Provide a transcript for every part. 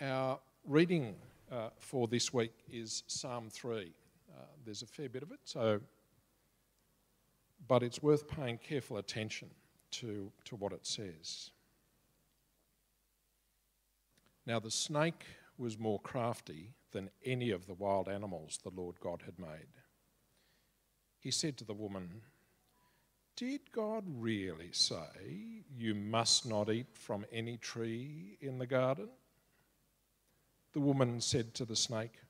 Our reading uh, for this week is Psalm 3. Uh, there's a fair bit of it, so, but it's worth paying careful attention to, to what it says. Now, the snake was more crafty than any of the wild animals the Lord God had made. He said to the woman, Did God really say you must not eat from any tree in the garden? The woman said to the snake,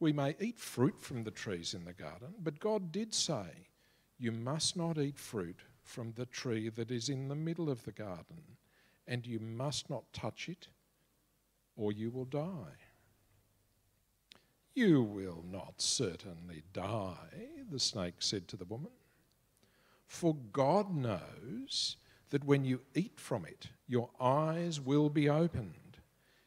We may eat fruit from the trees in the garden, but God did say, You must not eat fruit from the tree that is in the middle of the garden, and you must not touch it, or you will die. You will not certainly die, the snake said to the woman. For God knows that when you eat from it, your eyes will be opened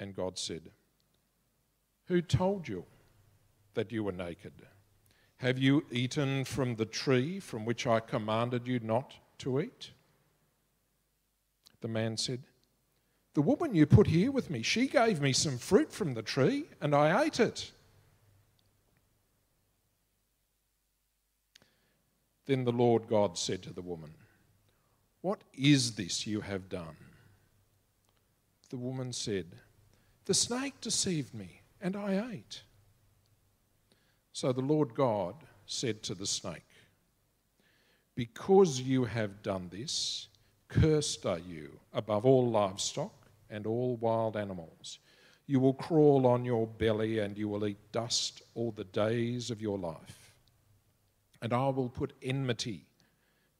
And God said, Who told you that you were naked? Have you eaten from the tree from which I commanded you not to eat? The man said, The woman you put here with me, she gave me some fruit from the tree, and I ate it. Then the Lord God said to the woman, What is this you have done? The woman said, the snake deceived me, and I ate. So the Lord God said to the snake, Because you have done this, cursed are you above all livestock and all wild animals. You will crawl on your belly, and you will eat dust all the days of your life. And I will put enmity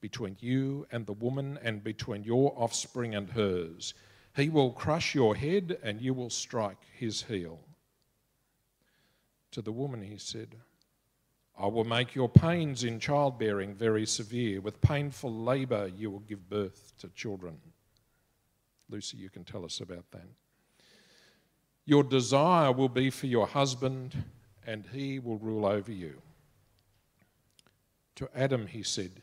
between you and the woman, and between your offspring and hers he will crush your head and you will strike his heel. To the woman he said, I will make your pains in childbearing very severe. With painful labour you will give birth to children. Lucy, you can tell us about that. Your desire will be for your husband, and he will rule over you. To Adam he said,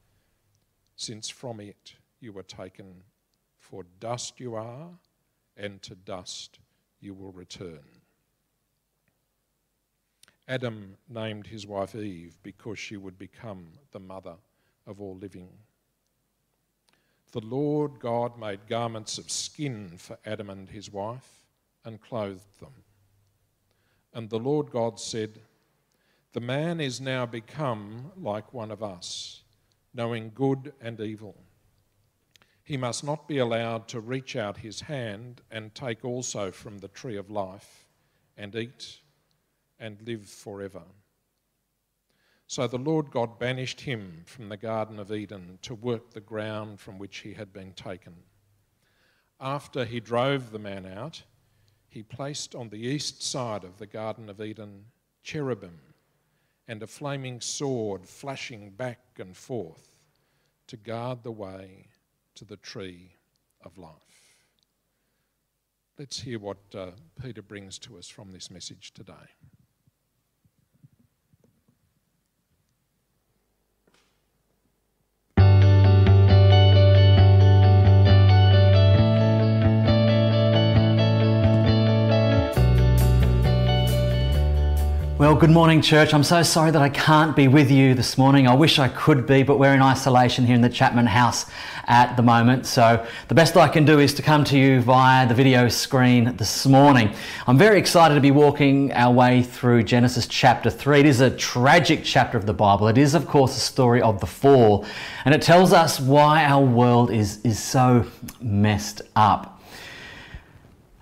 since from it you were taken. For dust you are, and to dust you will return. Adam named his wife Eve because she would become the mother of all living. The Lord God made garments of skin for Adam and his wife and clothed them. And the Lord God said, The man is now become like one of us knowing good and evil. He must not be allowed to reach out his hand and take also from the tree of life and eat and live forever. So the Lord God banished him from the Garden of Eden to work the ground from which he had been taken. After he drove the man out, he placed on the east side of the Garden of Eden cherubim and a flaming sword flashing back and forth to guard the way to the tree of life. Let's hear what uh, Peter brings to us from this message today. Well, good morning, church. I'm so sorry that I can't be with you this morning. I wish I could be, but we're in isolation here in the Chapman house at the moment. So, the best I can do is to come to you via the video screen this morning. I'm very excited to be walking our way through Genesis chapter 3. It is a tragic chapter of the Bible. It is, of course, a story of the fall, and it tells us why our world is, is so messed up.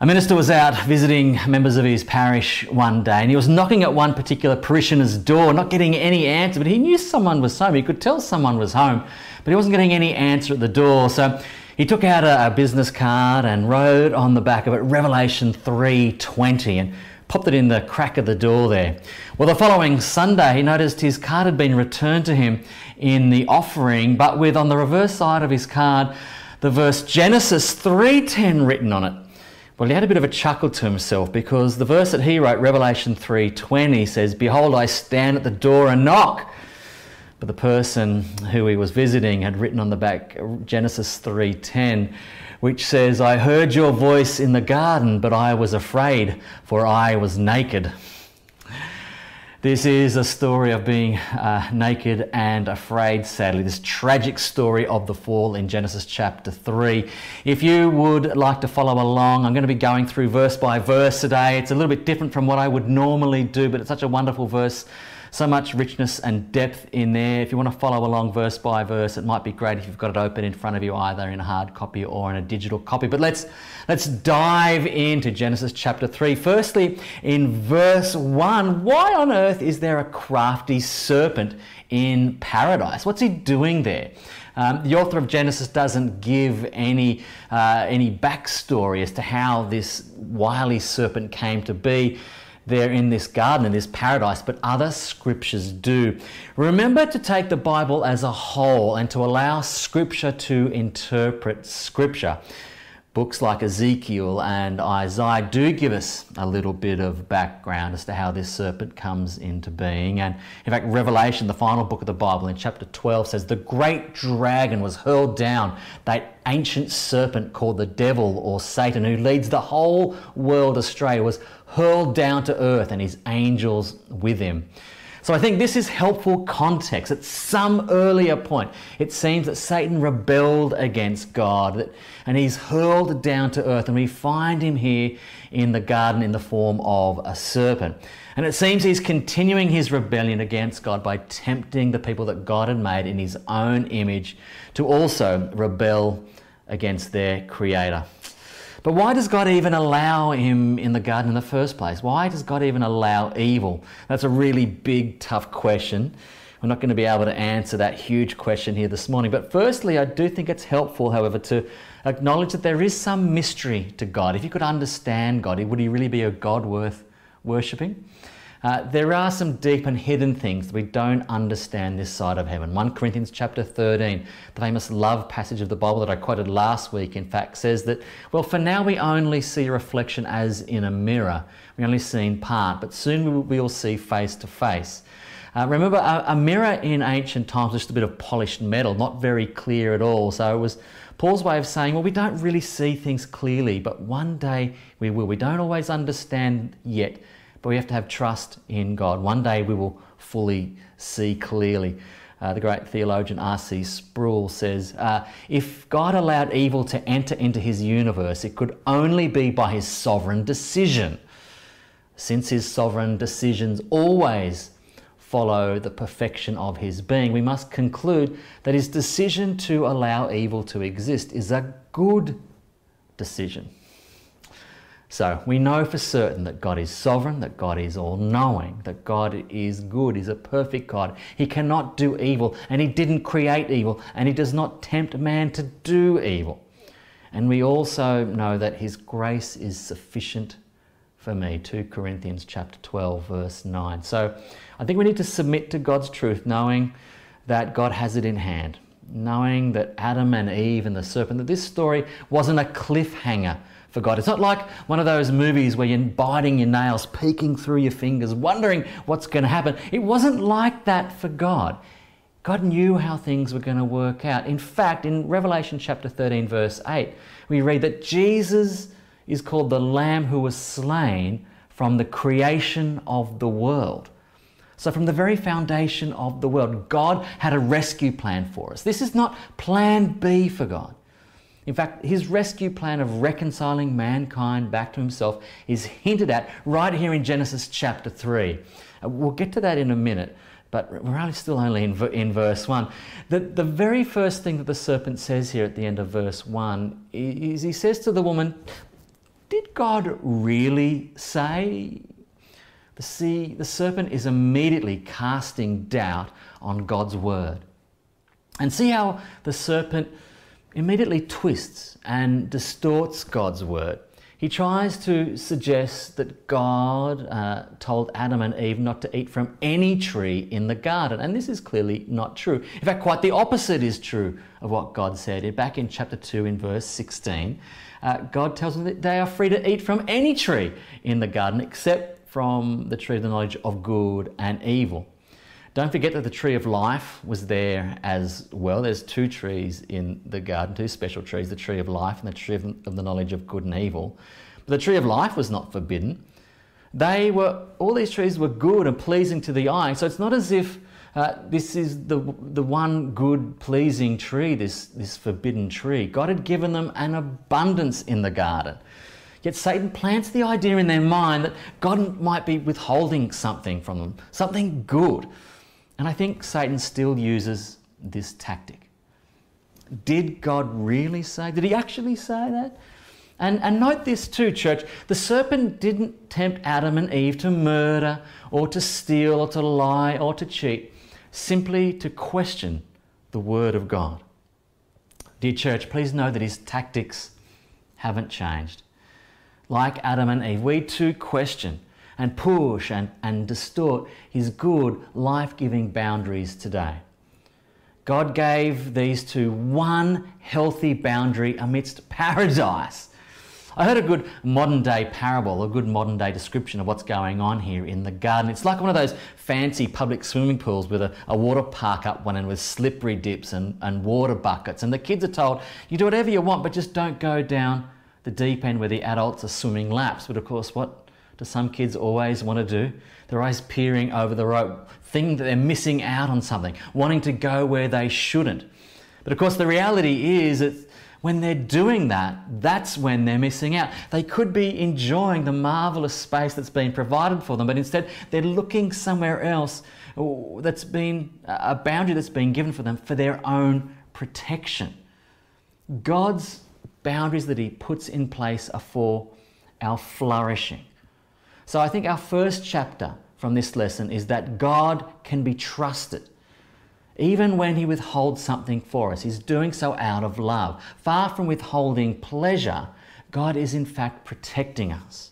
A minister was out visiting members of his parish one day and he was knocking at one particular parishioner's door, not getting any answer, but he knew someone was home. He could tell someone was home, but he wasn't getting any answer at the door. So he took out a, a business card and wrote on the back of it Revelation 3:20 and popped it in the crack of the door there. Well, the following Sunday, he noticed his card had been returned to him in the offering, but with on the reverse side of his card the verse Genesis 3:10 written on it. Well, he had a bit of a chuckle to himself because the verse that he wrote, Revelation 3:20, says, "Behold, I stand at the door and knock." But the person who he was visiting had written on the back Genesis 3:10, which says, "I heard your voice in the garden, but I was afraid, for I was naked." This is a story of being uh, naked and afraid, sadly. This tragic story of the fall in Genesis chapter 3. If you would like to follow along, I'm going to be going through verse by verse today. It's a little bit different from what I would normally do, but it's such a wonderful verse so much richness and depth in there. If you want to follow along verse by verse, it might be great if you've got it open in front of you, either in a hard copy or in a digital copy. But let's let's dive into Genesis chapter three. Firstly, in verse one, why on earth is there a crafty serpent in paradise? What's he doing there? Um, the author of Genesis doesn't give any uh, any backstory as to how this wily serpent came to be there in this garden, in this paradise, but other scriptures do. Remember to take the Bible as a whole and to allow scripture to interpret scripture. Books like Ezekiel and Isaiah do give us a little bit of background as to how this serpent comes into being. And in fact, Revelation, the final book of the Bible, in chapter 12 says, The great dragon was hurled down, that ancient serpent called the devil or Satan, who leads the whole world astray, was hurled down to earth and his angels with him. So I think this is helpful context. At some earlier point, it seems that Satan rebelled against God and he's hurled down to earth, and we find him here in the garden in the form of a serpent. And it seems he's continuing his rebellion against God by tempting the people that God had made in his own image to also rebel against their creator. But why does God even allow him in the garden in the first place? Why does God even allow evil? That's a really big, tough question. We're not going to be able to answer that huge question here this morning. But firstly, I do think it's helpful, however, to acknowledge that there is some mystery to God. If you could understand God, would he really be a God worth worshipping? Uh, there are some deep and hidden things that we don't understand this side of heaven. 1 Corinthians chapter 13, the famous love passage of the Bible that I quoted last week, in fact, says that, well, for now we only see reflection as in a mirror. We only see in part, but soon we will see face to face. Uh, remember, a, a, mirror in ancient times was just a bit of polished metal, not very clear at all. So it was Paul's way of saying, well, we don't really see things clearly, but one day we will. We don't always understand yet, but we have to have trust in God. One day we will fully see clearly. Uh, the great theologian R.C. Sproul says uh, if God allowed evil to enter into his universe, it could only be by his sovereign decision. Since his sovereign decisions always follow the perfection of his being, we must conclude that his decision to allow evil to exist is a good decision. So we know for certain that God is sovereign, that God is all knowing, that God is good, He's a perfect God. He cannot do evil, and He didn't create evil, and He does not tempt man to do evil. And we also know that His grace is sufficient for me. 2 Corinthians chapter 12, verse 9. So I think we need to submit to God's truth, knowing that God has it in hand, knowing that Adam and Eve and the serpent, that this story wasn't a cliffhanger for God. It's not like one of those movies where you're biting your nails, peeking through your fingers, wondering what's going to happen. It wasn't like that for God. God knew how things were going to work out. In fact, in Revelation chapter 13, verse 8, we read that Jesus is called the Lamb who was slain from the creation of the world. So, from the very foundation of the world, God had a rescue plan for us. This is not plan B for God. In fact, his rescue plan of reconciling mankind back to himself is hinted at right here in Genesis chapter 3. Uh, we'll get to that in a minute, but we're only still only in, in verse 1. The, the very first thing that the serpent says here at the end of verse 1 is he says to the woman, Did God really say? See, the serpent is immediately casting doubt on God's word. And see how the serpent immediately twists and distorts God's word. He tries to suggest that God uh, told Adam and Eve not to eat from any tree in the garden, and this is clearly not true. In fact, quite the opposite is true of what God said. Back in chapter 2, in verse 16, uh, God tells them that they are free to eat from any tree in the garden except from the tree of the knowledge of good and evil. Don't forget that the tree of life was there as well. There's two trees in the garden, two special trees the tree of life and the tree of the knowledge of good and evil. But the tree of life was not forbidden. They were, all these trees were good and pleasing to the eye. So it's not as if uh, this is the, the one good, pleasing tree, this, this forbidden tree. God had given them an abundance in the garden. Yet Satan plants the idea in their mind that God might be withholding something from them, something good. And I think Satan still uses this tactic. Did God really say? Did he actually say that? And, and note this too, church. The serpent didn't tempt Adam and Eve to murder or to steal or to lie or to cheat, simply to question the Word of God. Dear church, please know that his tactics haven't changed. Like Adam and Eve, we too question and push and, and distort his good, life giving boundaries today. God gave these two one healthy boundary amidst paradise. I heard a good modern day parable, a good modern day description of what's going on here in the garden. It's like one of those fancy public swimming pools with a, a water park up one end with slippery dips and, and water buckets. And the kids are told, you do whatever you want, but just don't go down the deep end where the adults are swimming laps. But of course, what do some kids always want to do? They're always peering over the rope, thinking that they're missing out on something, wanting to go where they shouldn't. But of course, the reality is that when they're doing that, that's when they're missing out. They could be enjoying the marvelous space that's been provided for them, but instead they're looking somewhere else uh, that's been a boundary that's been given for them for their own protection. God's boundaries that He puts in place are for our flourishing. So I think our first chapter from this lesson is that God can be trusted. Even when He withholds something for us, He's doing so out of love. Far from withholding pleasure, God is in fact protecting us.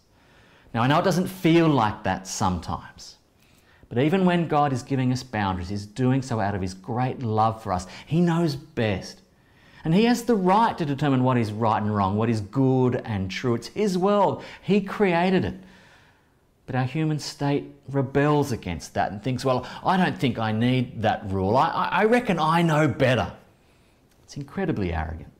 Now, I know it doesn't feel like that sometimes, but even when God is giving us boundaries, He's doing so out of His great love for us. He knows best. And He has the right to determine what is right and wrong, what is good and true. It's His world, He created it. But our human state rebels against that and thinks, well, I don't think I need that rule. I, I reckon I know better. It's incredibly arrogant.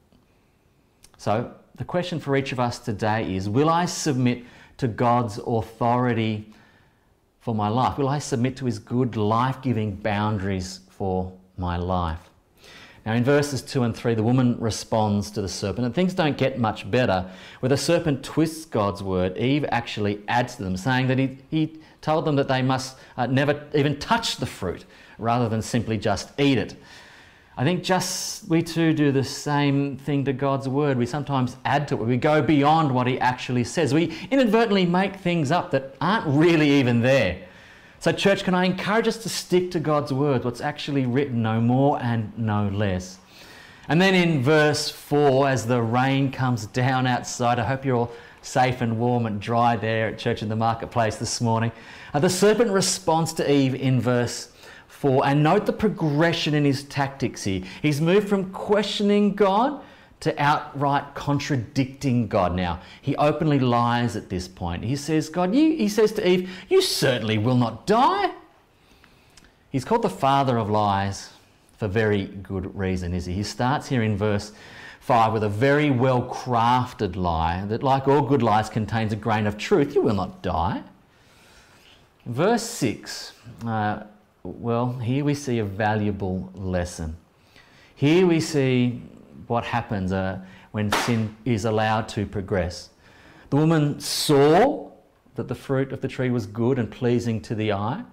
So, the question for each of us today is Will I submit to God's authority for my life? Will I submit to His good, life giving boundaries for my life? Now, in verses 2 and 3, the woman responds to the serpent, and things don't get much better. Where the serpent twists God's word, Eve actually adds to them, saying that he, he told them that they must uh, never even touch the fruit rather than simply just eat it. I think just we too do the same thing to God's word. We sometimes add to it. We go beyond what He actually says. We inadvertently make things up that aren't really even there. So, church, can I encourage us to stick to God's word, what's actually written, no more and no less? And then in verse 4, as the rain comes down outside, I hope you're all safe and warm and dry there at church in the marketplace this morning. Uh, the serpent responds to Eve in verse 4. And note the progression in his tactics here. He's moved from questioning God to outright contradicting God now. He openly lies at this point. He says, God, you, he says to Eve, you certainly will not die. He's called the father of lies for very good reason, is he? He starts here in verse 5 with a very well crafted lie that, like all good lies, contains a grain of truth. You will not die. Verse 6, uh, well, here we see a valuable lesson. Here we see what happens uh, when sin is allowed to progress. The woman saw that the fruit of the tree was good and pleasing to the eye.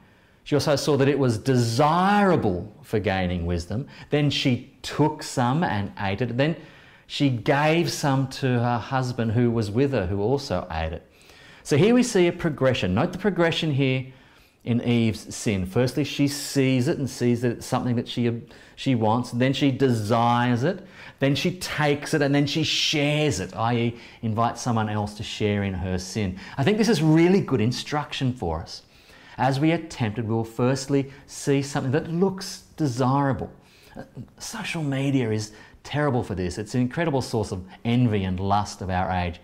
She also saw that it was desirable for gaining wisdom. Then she took some and ate it. Then she gave some to her husband who was with her, who also ate it. So here we see a progression. Note the progression here in Eve's sin. Firstly, she sees it and sees that it's something that she, she wants. Then she desires it. Then she takes it and then she shares it, i.e., invites someone else to share in her sin. I think this is really good instruction for us. As we are tempted, we'll firstly see something that looks desirable. Social media is terrible for this. It's an incredible source of envy and lust of our age.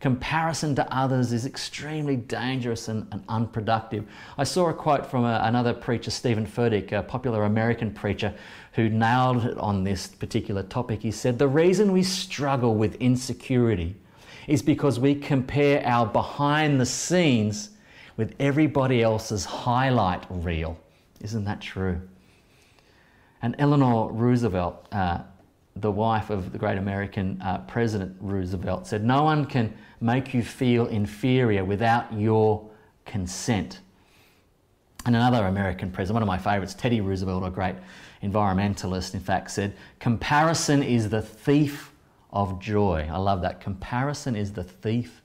Comparison to others is extremely dangerous and, and unproductive. I saw a quote from a, another preacher, Steven Furtick, a popular American preacher, who nailed it on this particular topic. He said, The reason we struggle with insecurity is because we compare our behind the scenes with everybody else's highlight reel. Isn't that true? And Eleanor Roosevelt, uh, the wife of the great American uh, President Roosevelt, said, No one can make you feel inferior without your consent. And another American president, one of my favorites, Teddy Roosevelt, a great environmentalist, in fact, said, Comparison is the thief of joy. I love that. Comparison is the thief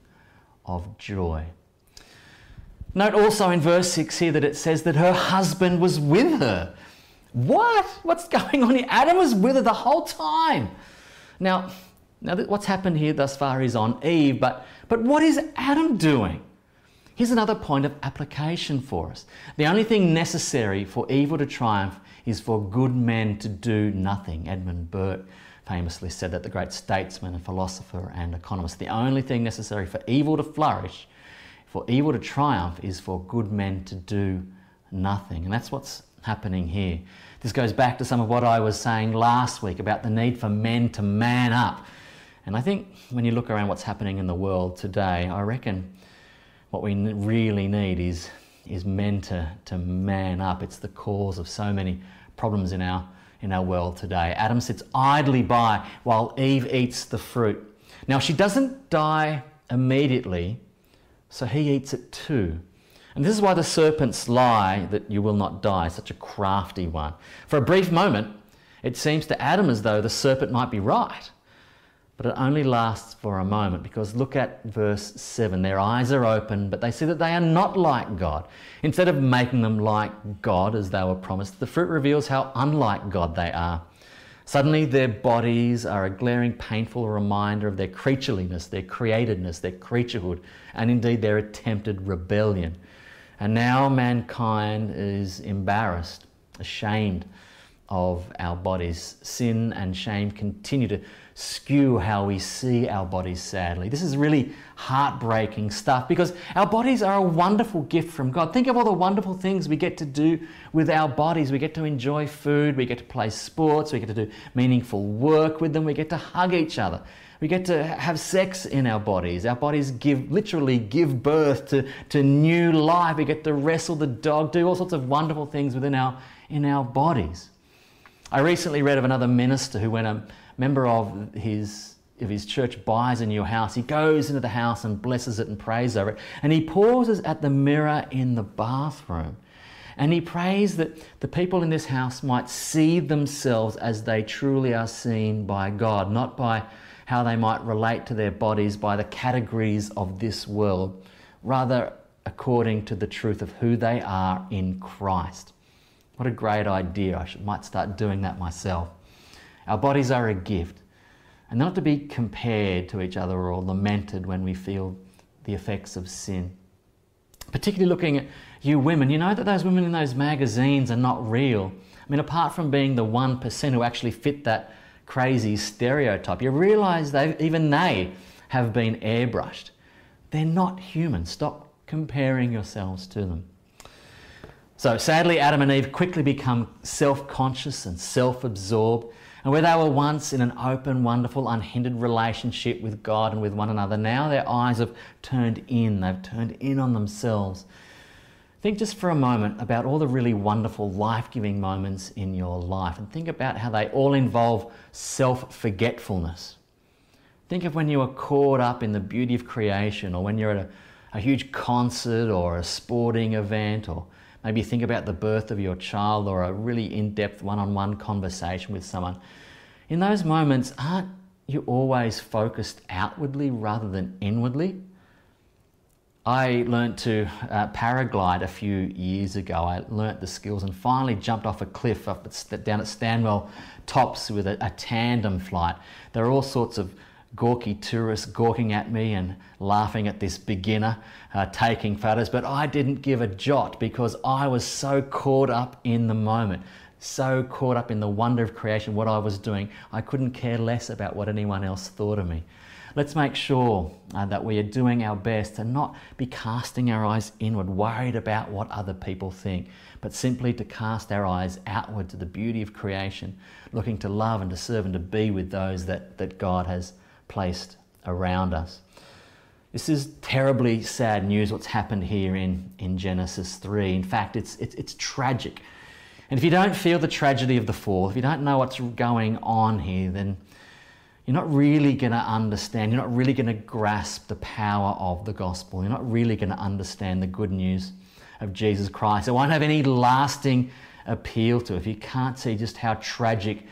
of joy. Note also in verse 6 here that it says that her husband was with her. What? What's going on here? Adam was with her the whole time. Now, now what's happened here thus far is on Eve, but, but what is Adam doing? Here's another point of application for us. The only thing necessary for evil to triumph is for good men to do nothing. Edmund Burke famously said that, the great statesman and philosopher and economist. The only thing necessary for evil to flourish, for evil to triumph, is for good men to do nothing. And that's what's happening here. This goes back to some of what I was saying last week about the need for men to man up. And I think when you look around what's happening in the world today, I reckon what we really need is, is men to, to man up. It's the cause of so many problems in our, in our world today. Adam sits idly by while Eve eats the fruit. Now, she doesn't die immediately, so he eats it too. And this is why the serpent's lie that you will not die such a crafty one. For a brief moment, it seems to Adam as though the serpent might be right. But it only lasts for a moment because look at verse 7. Their eyes are open, but they see that they are not like God. Instead of making them like God as they were promised, the fruit reveals how unlike God they are. Suddenly, their bodies are a glaring, painful reminder of their creatureliness, their createdness, their creaturehood, and indeed their attempted rebellion. And now mankind is embarrassed, ashamed of our bodies. Sin and shame continue to skew how we see our bodies sadly. This is really heartbreaking stuff because our bodies are a wonderful gift from God. Think of all the wonderful things we get to do with our bodies. We get to enjoy food, we get to play sports, we get to do meaningful work with them, we get to hug each other. We get to have sex in our bodies. Our bodies give literally give birth to, to new life. We get to wrestle the dog, do all sorts of wonderful things within our in our bodies. I recently read of another minister who, when a member of his of his church buys a new house, he goes into the house and blesses it and prays over it. And he pauses at the mirror in the bathroom. And he prays that the people in this house might see themselves as they truly are seen by God, not by how they might relate to their bodies by the categories of this world, rather according to the truth of who they are in Christ. What a great idea. I should, might start doing that myself. Our bodies are a gift, and not to be compared to each other or lamented when we feel the effects of sin. Particularly looking at you women, you know that those women in those magazines are not real. I mean, apart from being the 1% who actually fit that crazy stereotype. You realize they even they have been airbrushed. They're not human. Stop comparing yourselves to them. So sadly, Adam and Eve quickly become self conscious and self absorbed. And where they were once in an open, wonderful, unhindered relationship with God and with one another, now their eyes have turned in. They've turned in on themselves. Think just for a moment about all the really wonderful, life giving moments in your life and think about how they all involve self forgetfulness. Think of when you are caught up in the beauty of creation or when you're at a, a huge concert or a sporting event or maybe think about the birth of your child or a really in depth one on one conversation with someone. In those moments, aren't you always focused outwardly rather than inwardly? I learnt to uh, paraglide a few years ago. I learnt the skills and finally jumped off a cliff up at, down at Stanwell Tops with a, a tandem flight. There are all sorts of gawky tourists gawking at me and laughing at this beginner uh, taking photos, but I didn't give a jot because I was so caught up in the moment, so caught up in the wonder of creation, what I was doing. I couldn't care less about what anyone else thought of me. Let's make sure uh, that we are doing our best to not be casting our eyes inward, worried about what other people think, but simply to cast our eyes outward to the beauty of creation, looking to love and to serve and to be with those that, that God has placed around us. This is terribly sad news, what's happened here in, in Genesis 3. In fact, it's, it's, it's tragic. And if you don't feel the tragedy of the fall, if you don't know what's going on here, then you're not really going to understand, you're not really going to grasp the power of the gospel. You're not really going to understand the good news of Jesus Christ. It won't have any lasting appeal to if you can't see just how tragic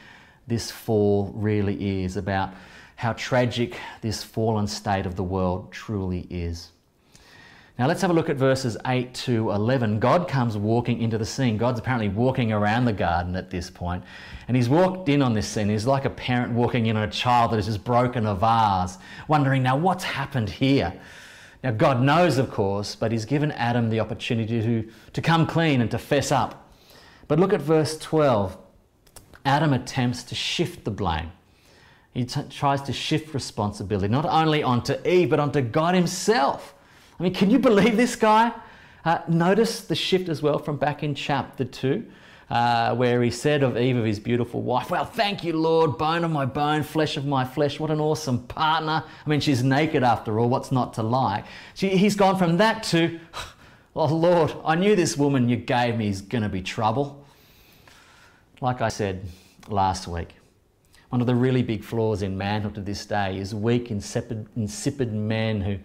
this fall really is, about how tragic this fallen state of the world truly is. Now let's have a look at verses 8 to 11. God comes walking into the scene. God's apparently walking around the garden at this point, and he's walked in on this scene. He's like a parent walking in on a child that has just broken a vase, wondering, now what's happened here? Now God knows, of course, but he's given Adam the opportunity to, to come clean and to fess up. But look at verse 12. Adam attempts to shift the blame. He t- tries to shift responsibility, not only onto Eve, but onto God himself. I mean, can you believe this guy? Uh, notice the shift as well from back in chapter 2, uh, where he said of Eve, of his beautiful wife, Well, thank you, Lord, bone of my bone, flesh of my flesh. What an awesome partner. I mean, she's naked after all. What's not to like? She, he's gone from that to, Oh, Lord, I knew this woman you gave me is going to be trouble. Like I said last week, one of the really big flaws in manhood to this day is weak, insipid, insipid men who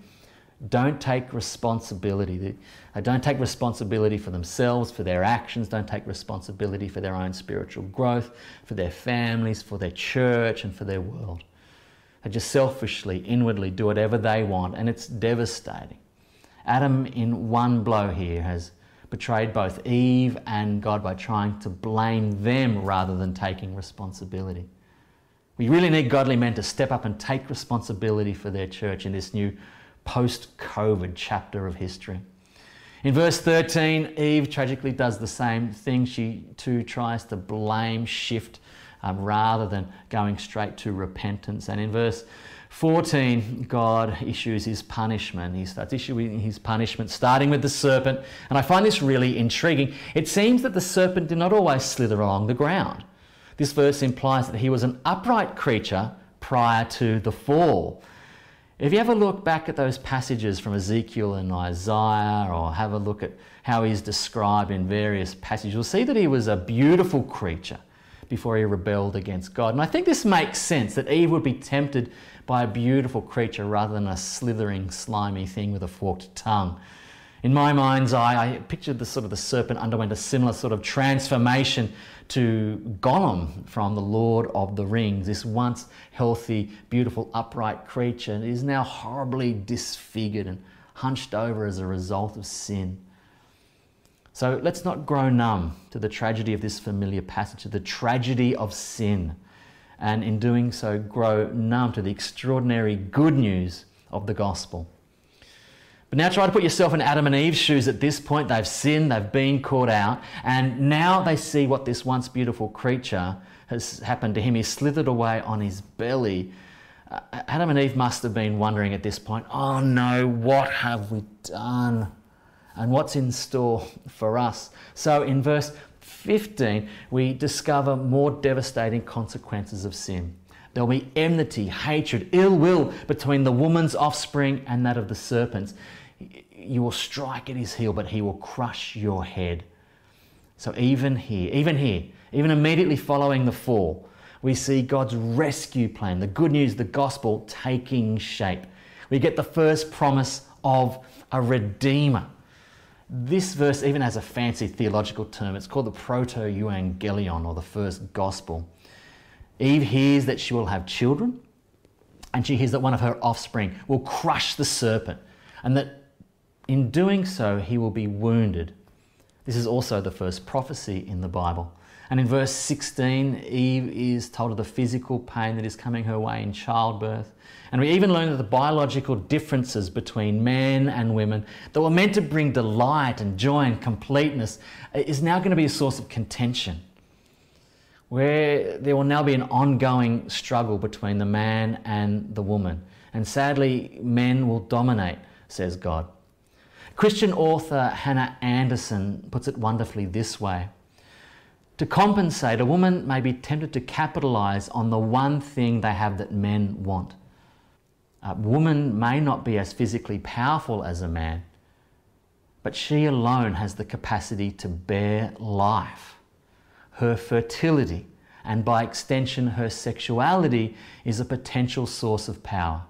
don't take responsibility. They don't take responsibility for themselves, for their actions, don't take responsibility for their own spiritual growth, for their families, for their church, and for their world. They just selfishly, inwardly do whatever they want, and it's devastating. Adam, in one blow here, has betrayed both Eve and God by trying to blame them rather than taking responsibility. We really need godly men to step up and take responsibility for their church in this new post COVID chapter of history. In verse 13, Eve tragically does the same thing. She too tries to blame, shift, um, rather than going straight to repentance. And in verse 14, God issues his punishment. He starts issuing his punishment, starting with the serpent. And I find this really intriguing. It seems that the serpent did not always slither along the ground. This verse implies that he was an upright creature prior to the fall. If you ever look back at those passages from Ezekiel and Isaiah, or have a look at how he's described in various passages, you'll see that he was a beautiful creature before he rebelled against God. And I think this makes sense that Eve would be tempted by a beautiful creature rather than a slithering, slimy thing with a forked tongue. In my mind's eye, I pictured the sort of the serpent underwent a similar sort of transformation to Gollum from the Lord of the Rings. This once healthy, beautiful, upright creature is now horribly disfigured and hunched over as a result of sin. So let's not grow numb to the tragedy of this familiar passage, to the tragedy of sin, and in doing so, grow numb to the extraordinary good news of the gospel. But now try to put yourself in Adam and Eve's shoes at this point. They've sinned, they've been caught out, and now they see what this once beautiful creature has happened to him. He slithered away on his belly. Adam and Eve must have been wondering at this point, oh no, what have we done? And what's in store for us? So in verse 15, we discover more devastating consequences of sin. There'll be enmity, hatred, ill will between the woman's offspring and that of the serpent's you will strike at his heel, but he will crush your head. So even here, even here, even immediately following the fall, we see God's rescue plan, the good news, the gospel taking shape. We get the first promise of a redeemer. This verse even has a fancy theological term. It's called the proto euangelion or the first gospel. Eve hears that she will have children, and she hears that one of her offspring will crush the serpent, and that in doing so, he will be wounded. This is also the first prophecy in the Bible. And in verse 16, Eve is told of the physical pain that is coming her way in childbirth. And we even learn that the biological differences between men and women that were meant to bring delight and joy and completeness is now going to be a source of contention, where there will now be an ongoing struggle between the man and the woman. And sadly, men will dominate, says God. Christian author Hannah Anderson puts it wonderfully this way. To compensate, a woman may be tempted to capitalize on the one thing they have that men want. A woman may not be as physically powerful as a man, but she alone has the capacity to bear life. Her fertility, and by extension her sexuality, is a potential source of power.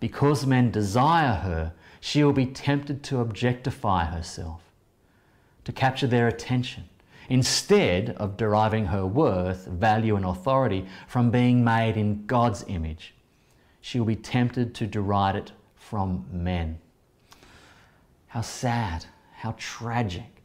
Because men desire her, she will be tempted to objectify herself, to capture their attention, instead of deriving her worth, value, and authority from being made in God's image. She will be tempted to deride it from men. How sad, how tragic.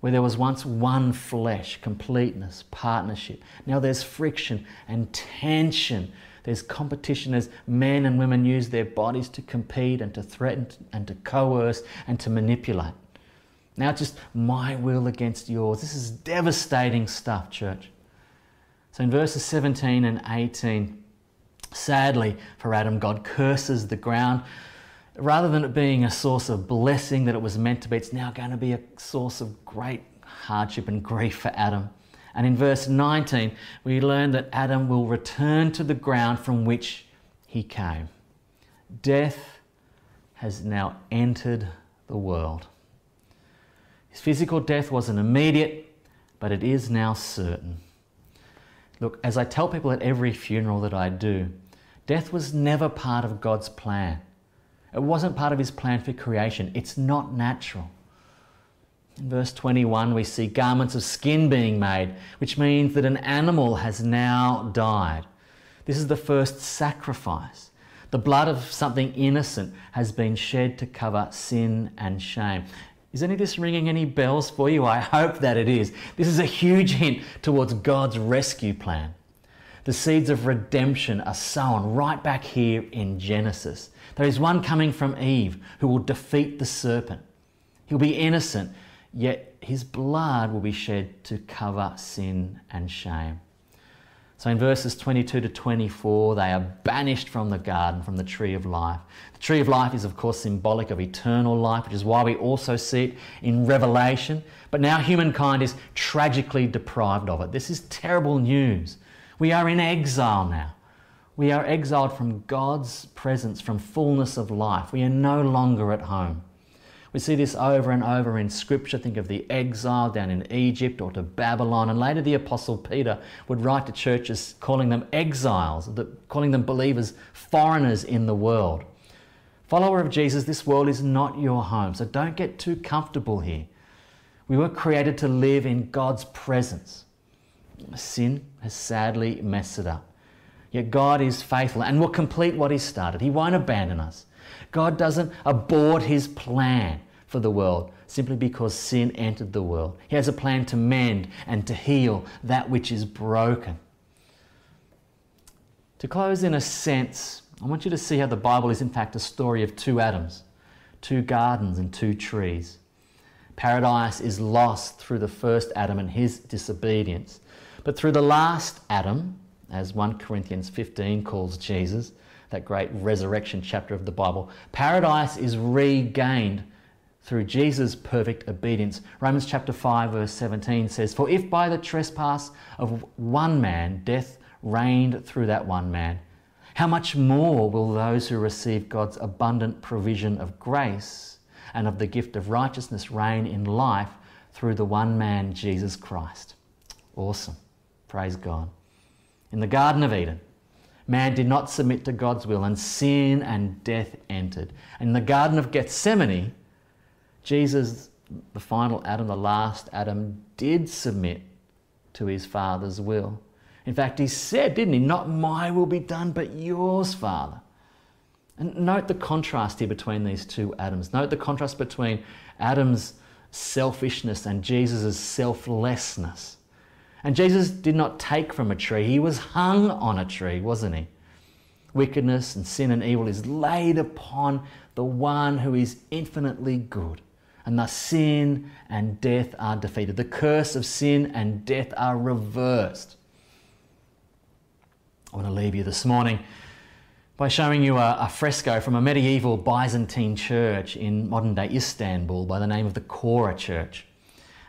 Where there was once one flesh, completeness, partnership, now there's friction and tension there's competition as men and women use their bodies to compete and to threaten and to coerce and to manipulate. Now just my will against yours. This is devastating stuff, church. So in verses 17 and 18, sadly for Adam, God curses the ground. Rather than it being a source of blessing that it was meant to be, it's now going to be a source of great hardship and grief for Adam. And in verse 19, we learn that Adam will return to the ground from which he came. Death has now entered the world. His physical death wasn't immediate, but it is now certain. Look, as I tell people at every funeral that I do, death was never part of God's plan. It wasn't part of His plan for creation. It's not natural. In verse 21, we see garments of skin being made, which means that an animal has now died. This is the first sacrifice. The blood of something innocent has been shed to cover sin and shame. Is any of this ringing any bells for you? I hope that it is. This is a huge hint towards God's rescue plan. The seeds of redemption are sown right back here in Genesis. There is one coming from Eve who will defeat the serpent. He'll be innocent, yet his blood will be shed to cover sin and shame. So in verses 22 to 24, they are banished from the garden, from the tree of life. The tree of life is, of course, symbolic of eternal life, which is why we also see it in Revelation. But now humankind is tragically deprived of it. This is terrible news. We are in exile now. We are exiled from God's presence, from fullness of life. We are no longer at home. We see this over and over in Scripture. Think of the exile down in Egypt or to Babylon. And later, the Apostle Peter would write to churches calling them exiles, calling them believers, foreigners in the world. Follower of Jesus, this world is not your home, so don't get too comfortable here. We were created to live in God's presence. Sin has sadly messed it up. Yet God is faithful and will complete what He started. He won't abandon us. God doesn't abort His plan for the world simply because sin entered the world. He has a plan to mend and to heal that which is broken. To close in a sense, I want you to see how the Bible is in fact a story of two Adams. two gardens and two trees. Paradise is lost through the first Adam and his disobedience. But through the last Adam, as 1 Corinthians 15 calls Jesus, that great resurrection chapter of the Bible, paradise is regained through Jesus' perfect obedience. Romans chapter 5, verse 17 says, For if by the trespass of one man death reigned through that one man, how much more will those who receive God's abundant provision of grace and of the gift of righteousness reign in life through the one man, Jesus Christ? Awesome. Praise God. In the Garden of Eden, man did not submit to God's will, and sin and death entered. In the Garden of Gethsemane, Jesus, the final Adam, the last Adam, did submit to his Father's will. In fact, he said, didn't he? Not my will be done, but yours, Father. And note the contrast here between these two Adams. Note the contrast between Adam's selfishness and Jesus' selflessness. And Jesus did not take from a tree, he was hung on a tree, wasn't he? Wickedness and sin and evil is laid upon the one who is infinitely good. And thus sin and death are defeated. The curse of sin and death are reversed. I want to leave you this morning by showing you a, a, fresco from a medieval Byzantine church in modern day Istanbul by the name of the Chora Church.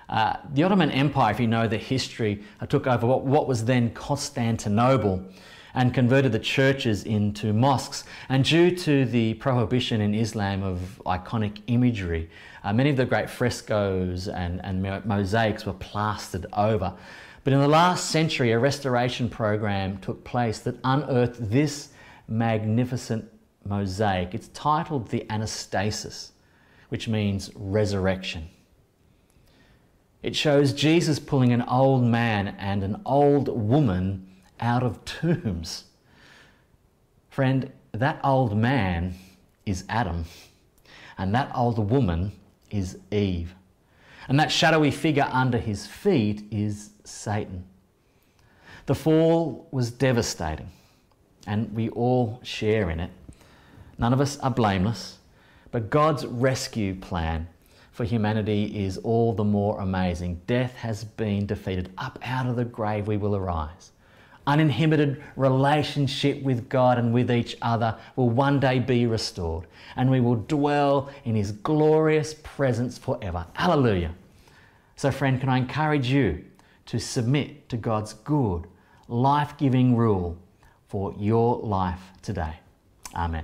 Uh, the Ottoman Empire, if you know the history, took over what, what was then Constantinople and converted the churches into mosques. And due to the prohibition in Islam of iconic imagery, uh, many of the great frescoes and, and mosaics were plastered over. But in the last century, a restoration program took place that unearthed this magnificent mosaic. It's titled the Anastasis, which means resurrection. It shows Jesus pulling an old man and an old woman out of tombs. Friend, that old man is Adam, and that old woman is Eve. And that shadowy figure under his feet is Satan. The fall was devastating, and we all share in it. None of us are blameless, but God's rescue plan for humanity is all the more amazing. Death has been defeated. Up out of the grave we will arise. Uninhibited relationship with God and with each other will one day be restored, and we will dwell in His glorious presence forever. Hallelujah. So, friend, can I encourage you to submit to God's good, life giving rule for your life today? Amen.